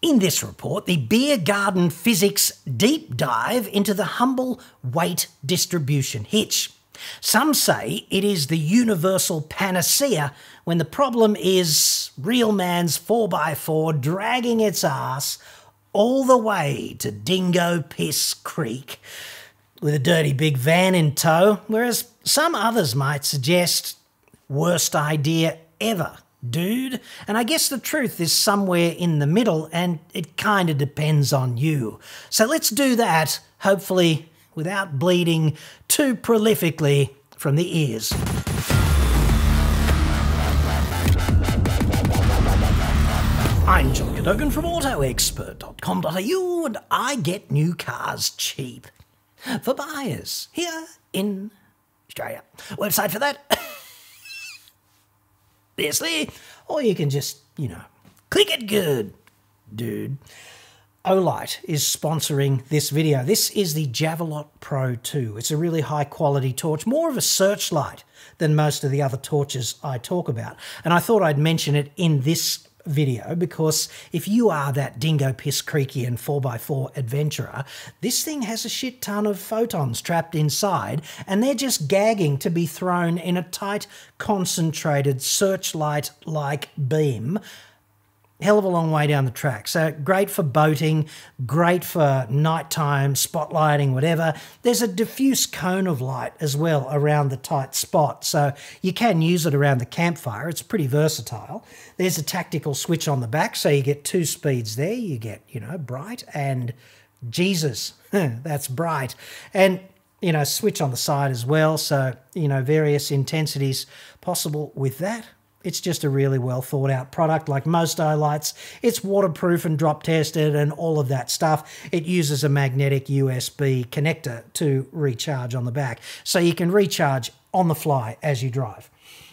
In this report, the Beer Garden Physics deep dive into the humble weight distribution hitch. Some say it is the universal panacea when the problem is real man's 4x4 dragging its ass all the way to Dingo Piss Creek with a dirty big van in tow, whereas some others might suggest worst idea ever dude. And I guess the truth is somewhere in the middle, and it kind of depends on you. So let's do that, hopefully without bleeding too prolifically from the ears. I'm John Cadogan from AutoExpert.com.au, and I get new cars cheap for buyers here in Australia. Website for that obviously, or you can just, you know, click it good, dude. Olight is sponsoring this video. This is the Javelot Pro 2. It's a really high quality torch, more of a searchlight than most of the other torches I talk about. And I thought I'd mention it in this video because if you are that dingo piss creaky and 4x4 adventurer, this thing has a shit ton of photons trapped inside and they're just gagging to be thrown in a tight, concentrated searchlight like beam hell of a long way down the track. So great for boating, great for nighttime spotlighting, whatever. There's a diffuse cone of light as well around the tight spot, so you can use it around the campfire. It's pretty versatile. There's a tactical switch on the back, so you get two speeds there. You get, you know, bright and Jesus, that's bright. And you know, switch on the side as well. So, you know, various intensities possible with that. It's just a really well thought out product, like most Olights. It's waterproof and drop tested and all of that stuff. It uses a magnetic USB connector to recharge on the back, so you can recharge on the fly as you drive.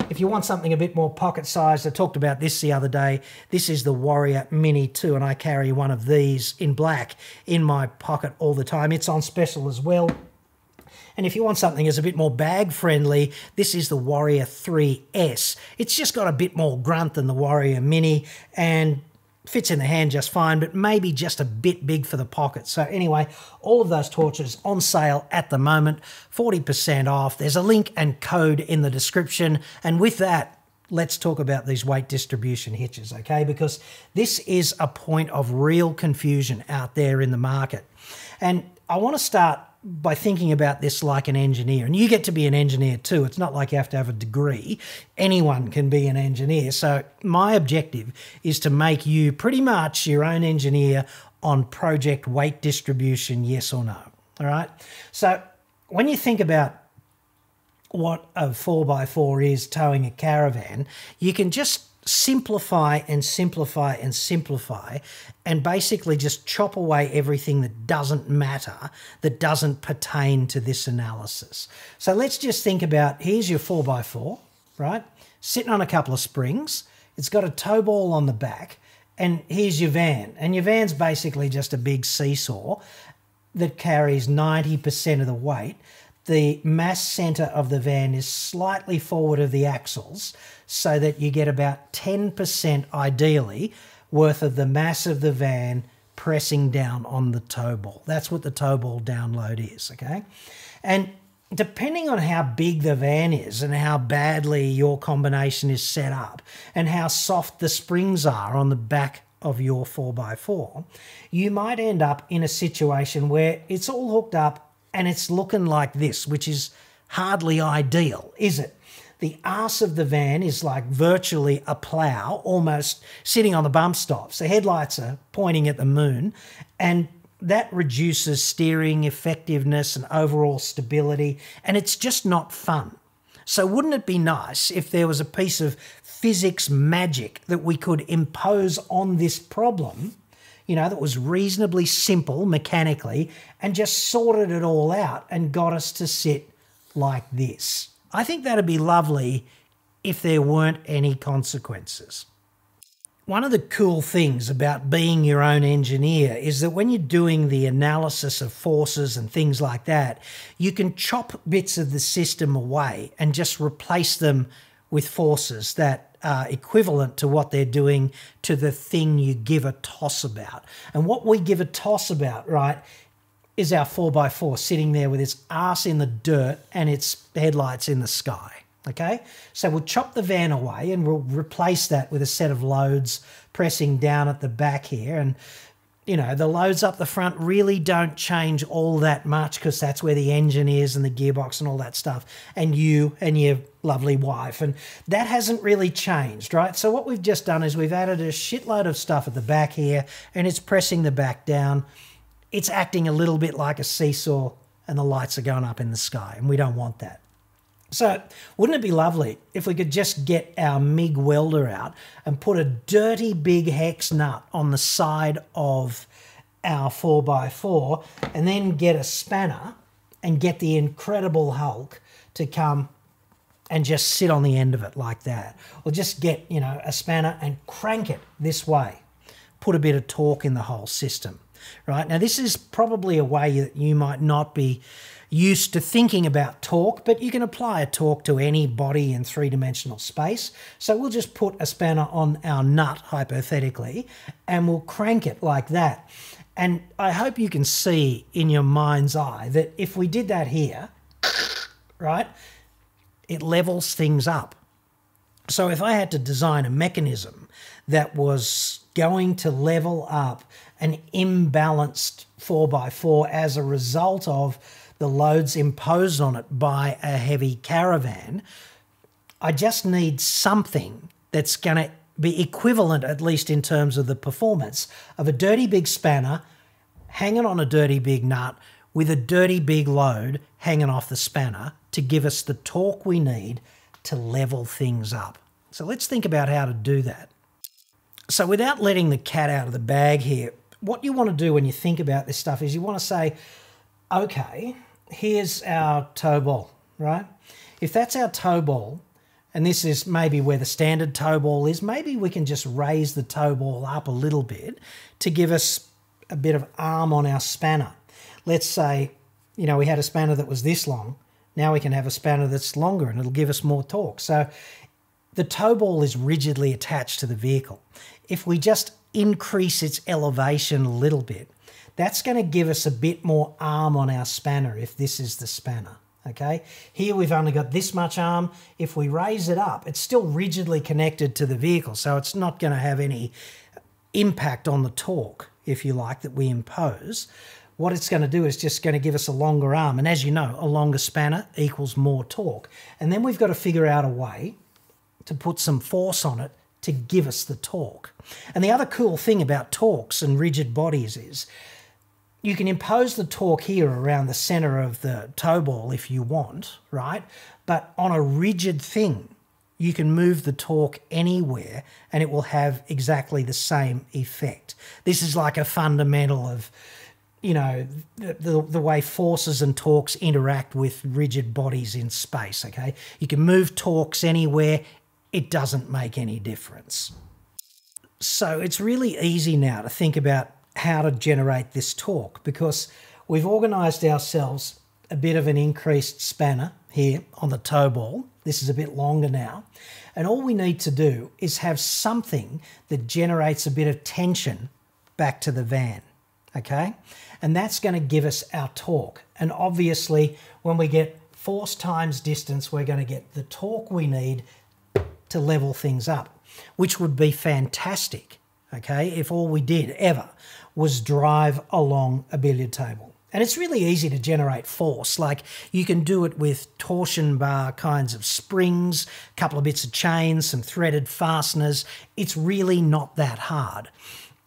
If you want something a bit more pocket sized, I talked about this the other day. This is the Warrior Mini 2, and I carry one of these in black in my pocket all the time. It's on special as well. And if you want something that's a bit more bag friendly, this is the Warrior 3S. It's just got a bit more grunt than the Warrior Mini and fits in the hand just fine, but maybe just a bit big for the pocket. So anyway, all of those torches on sale at the moment, 40% off. There's a link and code in the description. And with that, let's talk about these weight distribution hitches, okay? Because this is a point of real confusion out there in the market. And I want to start by thinking about this like an engineer. And you get to be an engineer too. It's not like you have to have a degree. Anyone can be an engineer. So my objective is to make you pretty much your own engineer on project weight distribution, yes or no. All right. So when you think about what a 4x4 is towing a caravan, you can just simplify and simplify and simplify and basically just chop away everything that doesn't matter, that doesn't pertain to this analysis. So let's just think about here's your 4x4, right? Sitting on a couple of springs. It's got a tow ball on the back. And here's your van. And your van's basically just a big seesaw that carries 90% of the weight the mass center of the van is slightly forward of the axles so that you get about 10% ideally worth of the mass of the van pressing down on the tow ball. That's what the tow ball download is, okay? And depending on how big the van is and how badly your combination is set up and how soft the springs are on the back of your 4x4, you might end up in a situation where it's all hooked up and it's looking like this, which is hardly ideal, is it? The arse of the van is like virtually a plough, almost sitting on the bump stops. The headlights are pointing at the moon, and that reduces steering effectiveness and overall stability, and it's just not fun. So, wouldn't it be nice if there was a piece of physics magic that we could impose on this problem you know, that was reasonably simple mechanically and just sorted it all out and got us to sit like this. I think that'd be lovely if there weren't any consequences. One of the cool things about being your own engineer is that when you're doing the analysis of forces and things like that, you can chop bits of the system away and just replace them with forces that are equivalent to what they're doing to the thing you give a toss about. And what we give a toss about, right, is our 4x4 sitting there with its ass in the dirt and its headlights in the sky. Okay, so we'll chop the van away and we'll replace that with a set of loads pressing down at the back here. And you know, the loads up the front really don't change all that much because that's where the engine is and the gearbox and all that stuff, and you and your lovely wife. And that hasn't really changed, right? So, what we've just done is we've added a shitload of stuff at the back here and it's pressing the back down. It's acting a little bit like a seesaw, and the lights are going up in the sky, and we don't want that. So, wouldn't it be lovely if we could just get our MIG welder out and put a dirty big hex nut on the side of our 4x4 and then get a spanner and get the Incredible Hulk to come and just sit on the end of it like that. Or just get, you know, a spanner and crank it this way. Put a bit of torque in the whole system, right? Now, this is probably a way that you might not be used to thinking about torque, but you can apply a torque to any body in three dimensional space. So we'll just put a spanner on our nut, hypothetically, and we'll crank it like that. And I hope you can see in your mind's eye that if we did that here, right, it levels things up. So if I had to design a mechanism that was going to level up an imbalanced 4x4 as a result of the loads imposed on it by a heavy caravan. I just need something that's going to be equivalent, at least in terms of the performance, of a dirty big spanner hanging on a dirty big nut with a dirty big load hanging off the spanner to give us the torque we need to level things up. So let's think about how to do that. So, without letting the cat out of the bag here, what you want to do when you think about this stuff is you want to say, okay, here's our tow ball, right? If that's our tow ball, and this is maybe where the standard tow ball is, maybe we can just raise the tow ball up a little bit to give us a bit of arm on our spanner. Let's say, you know, we had a spanner that was this long. Now we can have a spanner that's longer and it'll give us more torque. So the tow ball is rigidly attached to the vehicle. If we just increase its elevation a little bit, that's going to give us a bit more arm on our spanner if this is the spanner. Okay, here we've only got this much arm. If we raise it up, it's still rigidly connected to the vehicle, so it's not going to have any impact on the torque, if you like, that we impose. What it's going to do is just going to give us a longer arm. And as you know, a longer spanner equals more torque. And then we've got to figure out a way to put some force on it to give us the torque. And the other cool thing about torques and rigid bodies is you can impose the torque here around the center of the tow ball if you want, right? But on a rigid thing, you can move the torque anywhere and it will have exactly the same effect. This is like a fundamental of, you know, the, the, the, way forces and torques interact with rigid bodies in space, okay? You can move torques anywhere, it doesn't make any difference. So it's really easy now to think about how to generate this torque because we've organised ourselves a bit of an increased spanner here on the tow ball. This is a bit longer now. And all we need to do is have something that generates a bit of tension back to the van, okay? And that's to give us our torque. And obviously, when we get force times distance, we're to get the torque we need to level things up, which would be fantastic, okay, if all we did ever was drive along a billiard table. And it's really easy to generate force. Like you can do it with torsion bar kinds of springs, a couple of bits of chain, some threaded fasteners. It's really not that hard.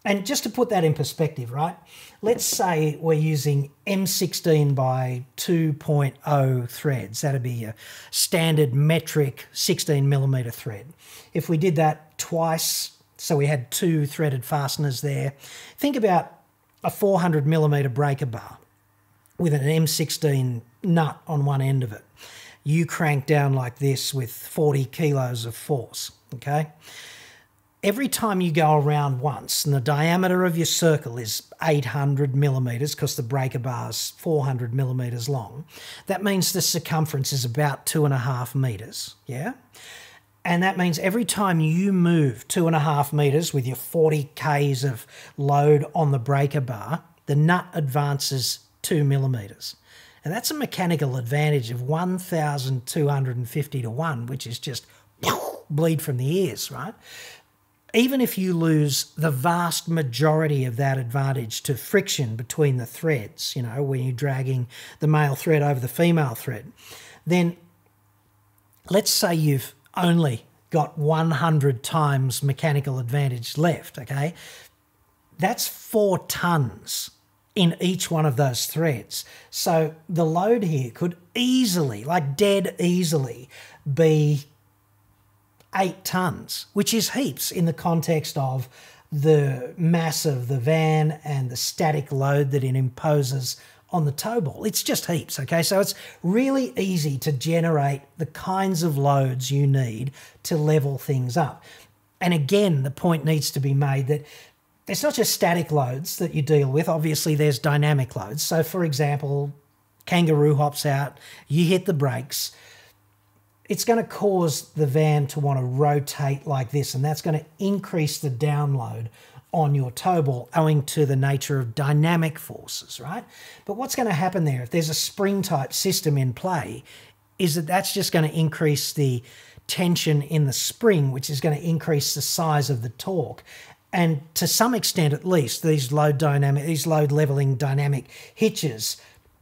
And just to put that in perspective, right? Let's say we're using M16 by 2.0 threads. That'd be a standard metric 16 millimeter thread. If we did that twice so we had two threaded fasteners there. Think about a 400 millimeter breaker bar with an M16 nut on one end of it. You crank down like this with 40 kilos of force, okay? Every time you go around once, and the diameter of your circle is 800 millimeters because the breaker bar is 400 millimeters long, that means the circumference is about two and a half meters, yeah? And that means every time you move two and a half meters with your 40 Ks of load on the breaker bar, the nut advances two millimeters. And that's a mechanical advantage of 1,250 to 1, which is just bleed from the ears, right? Even if you lose the vast majority of that advantage to friction between the threads, you know, when you're dragging the male thread over the female thread, then let's say you've only got 100 times mechanical advantage left, okay? That's four tons in each one of those threads. So the load here could easily, like dead easily, be eight tons, which is heaps in the context of the mass of the van and the static load that it imposes on the tow ball. It's just heaps, okay? So it's really easy to generate the kinds of loads you need to level things up. And again, the point needs to be made that it's not just static loads that you deal with. Obviously, there's dynamic loads. So, for example, kangaroo hops out, you hit the brakes, it's going to cause the van to want to rotate like this, and that's going to increase the download on your tow ball owing to the nature of dynamic forces, right? But what's going to happen there if there's a spring type system in play is that that's just going to increase the tension in the spring, which is going to increase the size of the torque. And to some extent, at least, these load dynamic, these load leveling dynamic hitches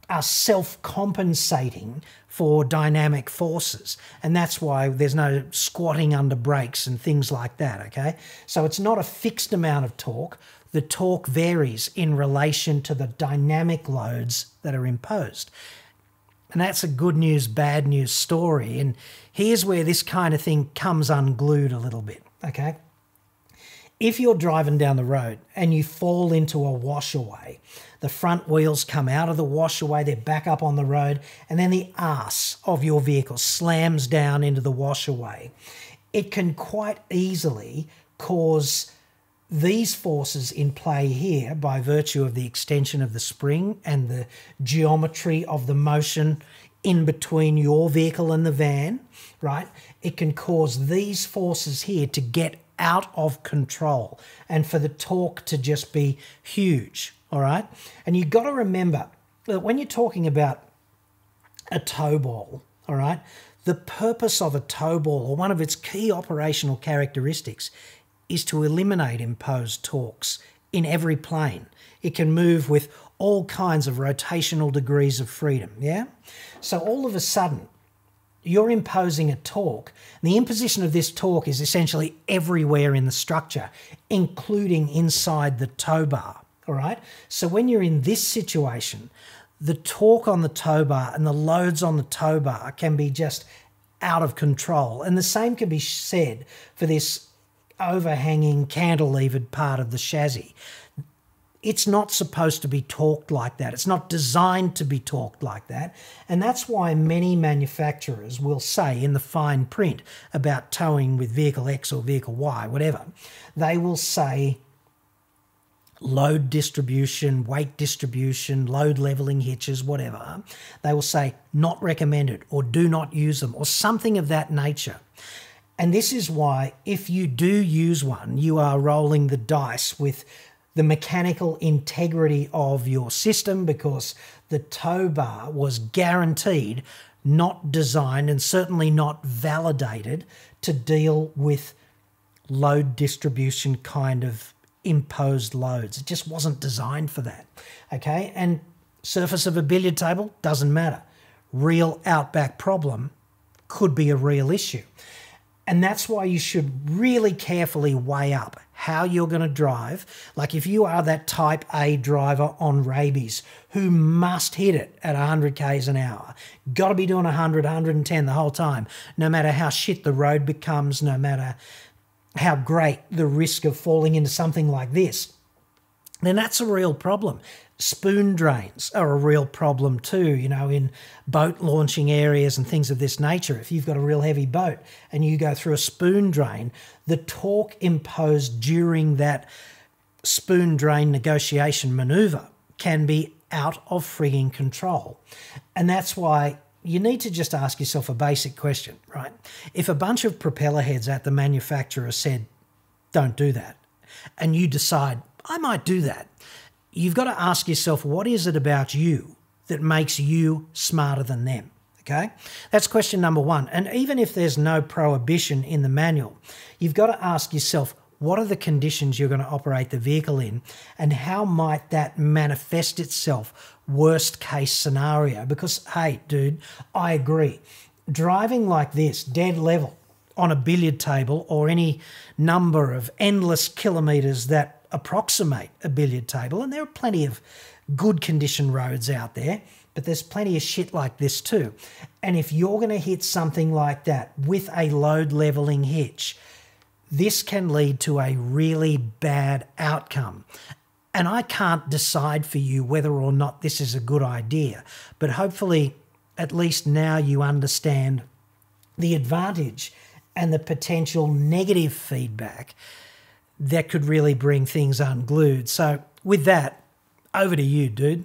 are self compensating for dynamic forces. And that's why there's no squatting under brakes and things like that, okay? So it's not a fixed amount of torque. The torque varies in relation to the dynamic loads that are imposed. And that's a good news, bad news story. And here's where this kind of thing comes unglued a little bit, okay? If you're driving down the road and you fall into a washaway, the front wheels come out of the washaway, they're back up on the road, and then the ass of your vehicle slams down into the washaway. It can quite easily cause these forces in play here by virtue of the extension of the spring and the geometry of the motion in between your vehicle and the van, right? It can cause these forces here to get out of control and for the torque to just be huge. All right. And you've got to remember that when you're talking about a tow ball, all right, the purpose of a tow ball or one of its key operational characteristics is to eliminate imposed torques in every plane. It can move with all kinds of rotational degrees of freedom. Yeah. So all of a sudden, you're imposing a torque. The imposition of this torque is essentially everywhere in the structure, including inside the tow bar. All right. So when you're in this situation, the torque on the tow bar and the loads on the tow bar can be just out of control. And the same can be said for this overhanging cantilevered part of the chassis it's not supposed to be torqued like that. It's not designed to be torqued like that. And that's why many manufacturers will say in the fine print about towing with vehicle X or vehicle Y, whatever, they will say load distribution, weight distribution, load leveling hitches, whatever. They will say not recommended or do not use them or something of that nature. And this is why, if you do use one, you are rolling the dice with the mechanical integrity of your system because the tow bar was guaranteed not designed and certainly not validated to deal with load distribution kind of imposed loads. It just wasn't designed for that. Okay, and surface of a billiard table doesn't matter. Real outback problem could be a real issue. And that's why you should really carefully weigh up how you're going to drive. Like if you are that type A driver on rabies who must hit it at 100 k's an hour, got to be doing 100, 110 the whole time, no matter how shit the road becomes, no matter how great the risk of falling into something like this, then that's a real problem spoon drains are a real problem too, you know, in boat launching areas and things of this nature. If you've got a real heavy boat and you go through a spoon drain, the torque imposed during that spoon drain negotiation maneuver can be out of frigging control. And that's why you need to just ask yourself a basic question, right? If a bunch of propeller heads at the manufacturer said, don't do that, and you decide, I might do that, you've got to ask yourself, what is it about you that makes you smarter than them? Okay, that's question number one. And even if there's no prohibition in the manual, you've got to ask yourself, what are the conditions you're going to operate the vehicle in, and how might that manifest itself? Worst case scenario. Because, hey, dude, I agree. Driving like this, dead level, on a billiard table or any number of endless kilometres that approximate a billiard table, and there are plenty of good condition roads out there, but there's plenty of shit like this too. And if you're going to hit something like that with a load leveling hitch, this can lead to a really bad outcome. And I can't decide for you whether or not this is a good idea, but hopefully, at least now you understand the advantage and the potential negative feedback that could really bring things unglued. So, with that, over to you, dude.